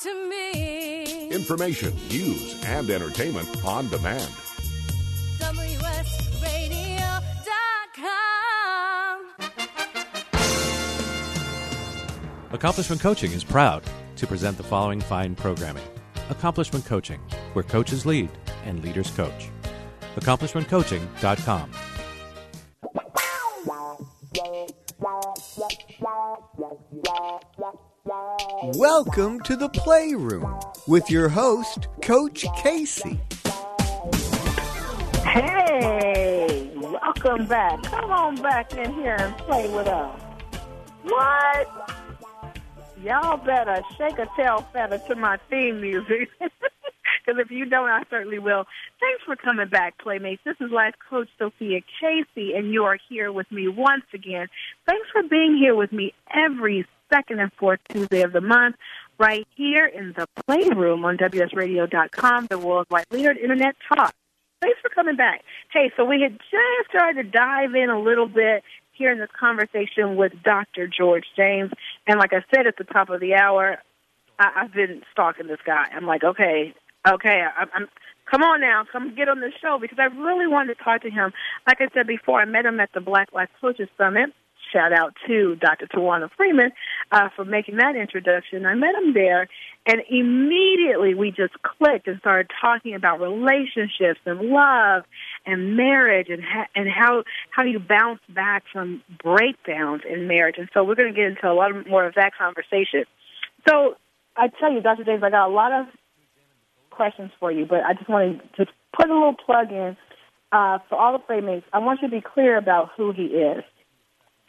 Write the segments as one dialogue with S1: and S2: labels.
S1: to me.
S2: Information, news, and entertainment on demand.
S1: WSRadio.com.
S3: Accomplishment Coaching is proud to present the following fine programming Accomplishment Coaching, where coaches lead and leaders coach. AccomplishmentCoaching.com.
S4: Welcome to the Playroom with your host, Coach Casey.
S5: Hey, welcome back. Come on back in here and play with us. What? Y'all better shake a tail feather to my theme music. Because if you don't, I certainly will. Thanks for coming back, Playmates. This is Life Coach Sophia Casey, and you are here with me once again. Thanks for being here with me every second and fourth Tuesday of the month, right here in the Playroom on WSRadio.com, the worldwide leader in Internet Talk. Thanks for coming back. Hey, so we had just started to dive in a little bit here in this conversation with Dr. George James. And like I said at the top of the hour, I, I've been stalking this guy. I'm like, okay, okay, I, I'm. Come on now, come get on the show because I really wanted to talk to him. Like I said before, I met him at the Black Lives Coaches Summit. Shout out to Dr. Tawana Freeman uh, for making that introduction. I met him there, and immediately we just clicked and started talking about relationships and love and marriage and ha- and how how you bounce back from breakdowns in marriage. And so we're going to get into a lot more of that conversation. So I tell you, Dr. James, I got a lot of questions for you, but I just wanted to put a little plug in uh, for all the playmates. I want you to be clear about who he is.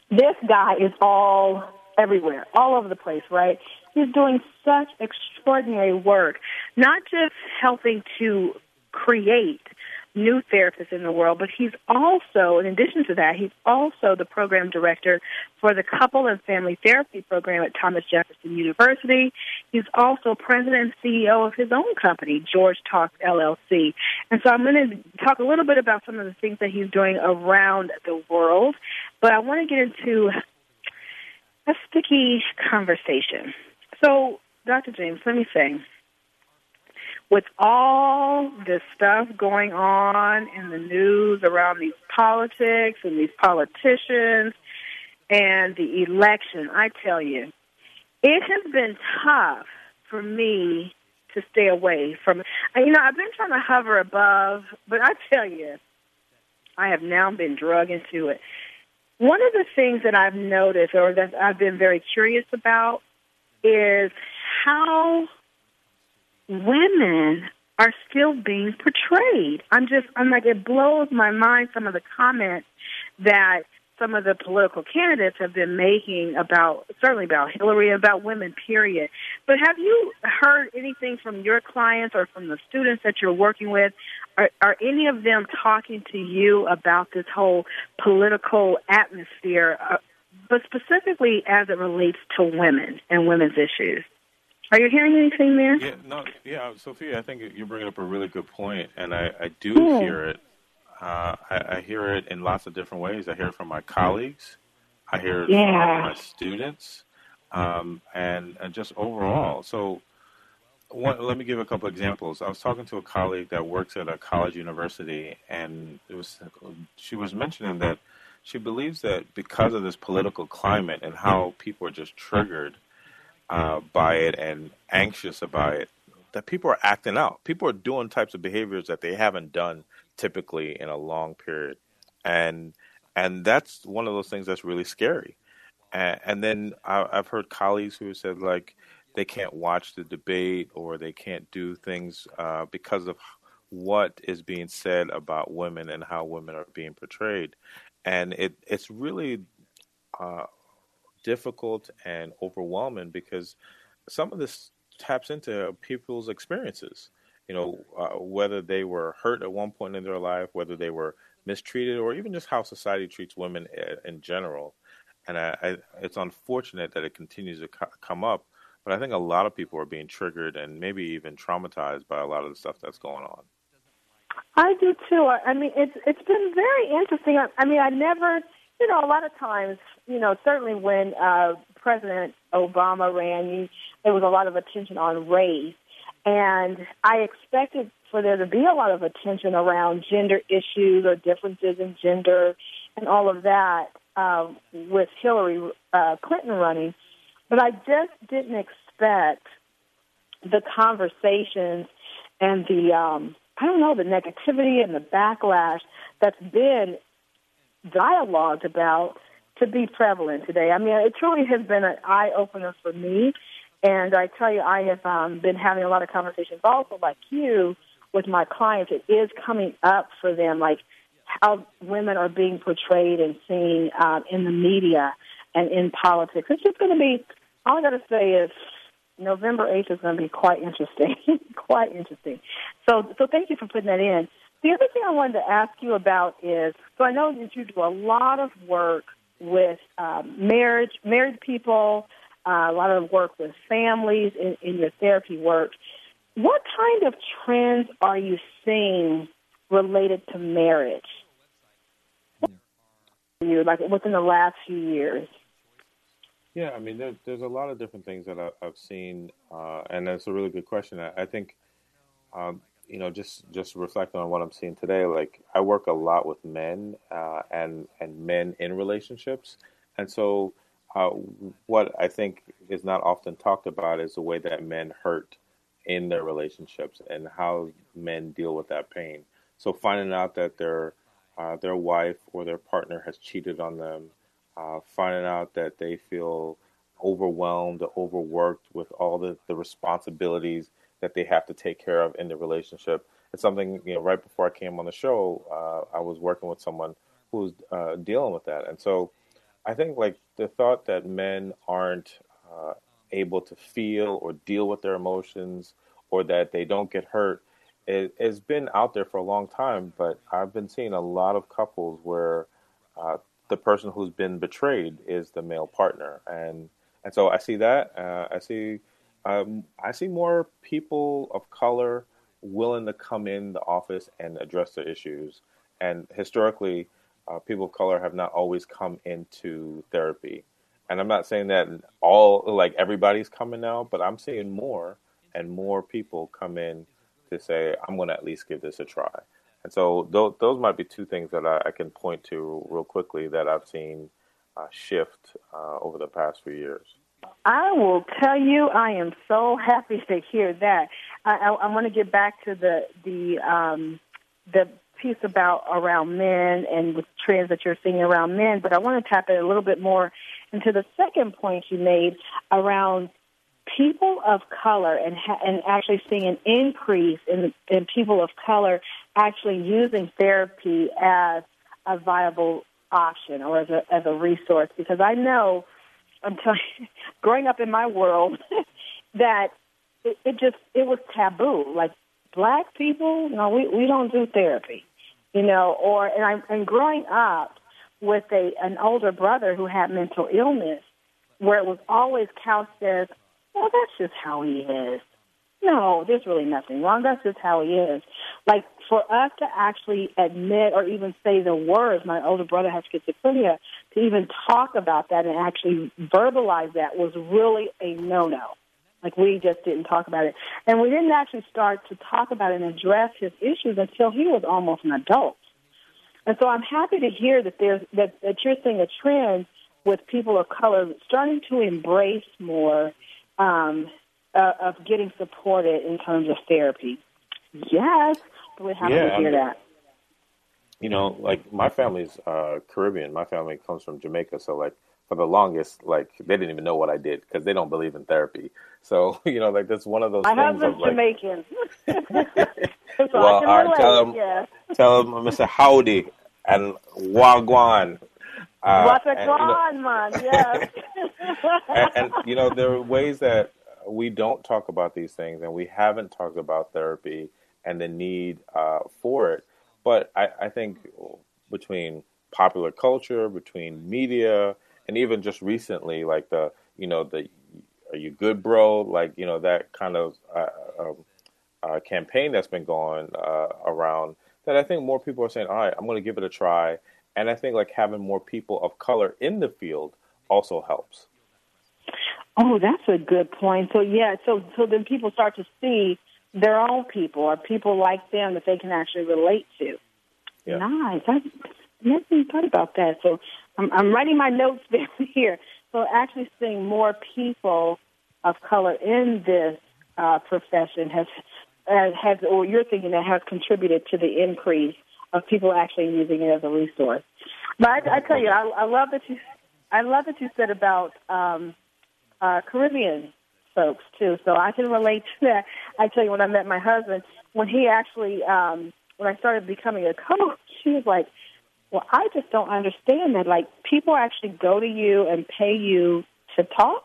S5: This guy is all everywhere, all over the place, right? He's doing such extraordinary work, not just helping to create new therapists in the world, but he's also, in addition to that, he's also the program director for the Couple and Family Therapy Program at Thomas Jefferson University. He's also president and CEO of his own company, George Talks LLC. And so I'm going to talk a little bit about some of the things that he's doing around the world, but I want to get into a sticky conversation. So, Dr. James, let me say, with all this stuff going on in the news around these politics and these politicians and the election, I tell you, it has been tough for me to stay away from. You know, I've been trying to hover above, but I tell you, I have now been drug into it. One of the things that I've noticed, or that I've been very curious about, is how women are still being portrayed. I'm just, I'm like, it blows my mind some of the comments that some of the political candidates have been making about, certainly about Hillary, about women, period. But have you heard anything from your clients or from the students that you're working with? Are, are any of them talking to you about this whole political atmosphere, uh, but specifically as it relates to women and women's issues? Are you hearing anything there?
S6: Yeah, no, yeah, Sophia, I think you're bringing up a really good point, and I, I do
S5: Yeah.
S6: hear it. Uh, I, I hear it in lots of different ways. I hear it from my colleagues. I hear it
S5: Yeah.
S6: from my students, um, and, and just overall. So, one, let me give a couple examples. I was talking to a colleague that works at a college university, and it was she was mentioning that she believes that because of this political climate and how people are just triggered uh, by it and anxious about it, that people are acting out. People are doing types of behaviors that they haven't done typically in a long period, and and that's one of those things that's really scary. And, and then I, I've heard colleagues who said like they can't watch the debate or they can't do things uh, because of what is being said about women and how women are being portrayed, and it it's really uh, difficult and overwhelming because some of this taps into people's experiences. You know, uh, whether they were hurt at one point in their life, whether they were mistreated, or even just how society treats women in general. And I, I, it's unfortunate that it continues to co- come up, but I think a lot of people are being triggered and maybe even traumatized by a lot of the stuff that's going on.
S5: I do too. I mean, it's it's been very interesting. I, I mean, I never, you know, a lot of times, you know, certainly when uh, President Obama ran, there was a lot of attention on race. And I expected for there to be a lot of attention around gender issues or differences in gender and all of that uh, with Hillary uh, Clinton running. But I just didn't expect the conversations and the, um, I don't know, the negativity and the backlash that's been dialogued about to be prevalent today. I mean, it truly has been an eye opener for me. And I tell you, I have um, been having a lot of conversations also, like you, with my clients. It is coming up for them, like how women are being portrayed and seen um, in the media and in politics. It's just going to be, all I got to say is November 8th is going to be quite interesting. quite interesting. So, so thank you for putting that in. The other thing I wanted to ask you about is, so I know that you do a lot of work with um, marriage, married people, uh, a lot of work with families in, in your therapy work. What kind of trends are you seeing related to marriage? You like within the last few years.
S6: Yeah, I mean, there's there's a lot of different things that I, have seen, uh, and that's a really good question. I, I think um, you know, just just reflecting on what I'm seeing today, like I work a lot with men uh, and and men in relationships, and so uh, what I think is not often talked about is the way that men hurt in their relationships and how men deal with that pain. So finding out that their uh, their wife or their partner has cheated on them, uh, finding out that they feel overwhelmed, overworked with all the, the responsibilities that they have to take care of in the relationship. It's something you know. Right before I came on the show, uh, I was working with someone who was uh, dealing with that, and so I think like the thought that men aren't uh, able to feel or deal with their emotions, or that they don't get hurt, it, has been out there for a long time. But I've been seeing a lot of couples where uh, the person who's been betrayed is the male partner, and and so I see that. Uh, I see um, I see more people of color willing to come in the office and address the issues. And historically, uh, people of color have not always come into therapy. And I'm not saying that all, like everybody's coming now, but I'm seeing more and more people come in to say, I'm going to at least give this a try. And so th- those might be two things that I, I, can point to real quickly that I've seen uh, shift uh, over the past few years.
S5: I will tell you, I am so happy to hear that. I, I, I want to get back to the the um, the piece about around men and with trends that you're seeing around men, but I want to tap it a little bit more into the second point you made around people of color and ha- and actually seeing an increase in in people of color actually using therapy as a viable option or as a as a resource because I know I'm telling you, growing up in my world, that it, it just it was taboo. Like black people, no, we we don't do therapy, you know. Or and I and growing up with a an older brother who had mental illness, where it was always couched as, well, that's just how he is no, there's really nothing wrong. That's just how he is. Like for us to actually admit or even say the words, my older brother has schizophrenia, to even talk about that and actually verbalize that was really a no-no. Like we just didn't talk about it. And we didn't actually start to talk about and address his issues until he was almost an adult. And so I'm happy to hear that there's that, that you're seeing a trend with people of color starting to embrace more um, uh, of getting supported in terms of therapy. Yes, we're happy yeah, to hear that.
S6: You know, like my family's uh, Caribbean. My family comes from Jamaica, so like for the longest, like they didn't even know what I did because they don't believe in therapy. So you know, like that's one of those.
S5: I
S6: things
S5: husband's
S6: of, like,
S5: Jamaican. so
S6: well,
S5: I can relate,
S6: tell him,
S5: yes.
S6: tell him, Mr. Howdy and Wagwan.
S5: Uh, What's and, you know, man? Yes.
S6: and, and you know, there are ways that we don't talk about these things, and we haven't talked about therapy and the need uh, for it. But I, I think between popular culture, between media, and even just recently, like the you know the "Are you good, bro?" like you know that kind of uh, um, uh, campaign that's been going uh, around. That I think more people are saying, "All right, I'm going to give it a try," and I think like having more people of color in the field also helps.
S5: Oh, that's a good point. So yeah, so so then people start to see their own people or people like them that they can actually relate to.
S6: Yeah.
S5: Nice. I never even thought about that. So I'm, I'm writing my notes down here. So actually seeing more people of color in this uh, profession has uh, has, or you're thinking that has contributed to the increase of people actually using it as a resource. But I, I tell you, I, I love that you, I love that you said about um, uh, Caribbean folks too. So I can relate to that. I tell you, when I met my husband, when he actually, um, when I started becoming a coach, he was like, "Well, I just don't understand that. Like, people actually go to you and pay you to talk.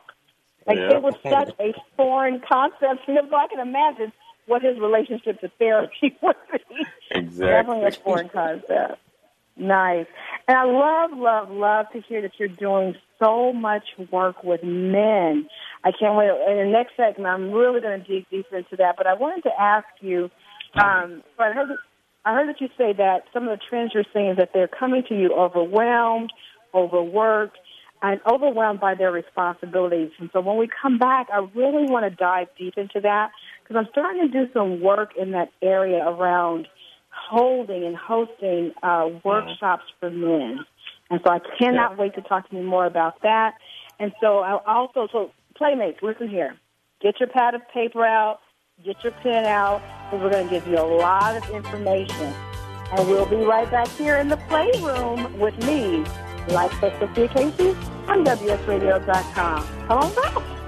S5: Like,
S6: Yeah.
S5: it was such a foreign concept. You know, so I can imagine what his relationship to therapy would be. Exactly, definitely a foreign concept. Nice. And I love, love, love to hear that you're doing so much work with men. I can't wait. In the next segment, I'm really going to dig deeper into that. But I wanted to ask you, um, I heard, I heard that you say that some of the trends you're seeing is that they're coming to you overwhelmed, overworked, and overwhelmed by their responsibilities. And so when we come back, I really want to dive deep into that because I'm starting to do some work in that area around holding and hosting uh, workshops for men. And so I cannot wait to talk to you more about that. And so I also, so playmates, listen here. Get your pad of paper out, get your pen out, because we're going to give you a lot of information. And we'll be right back here in the playroom with me, Life Coach Sophia Casey on WSRadio.com. Come on back.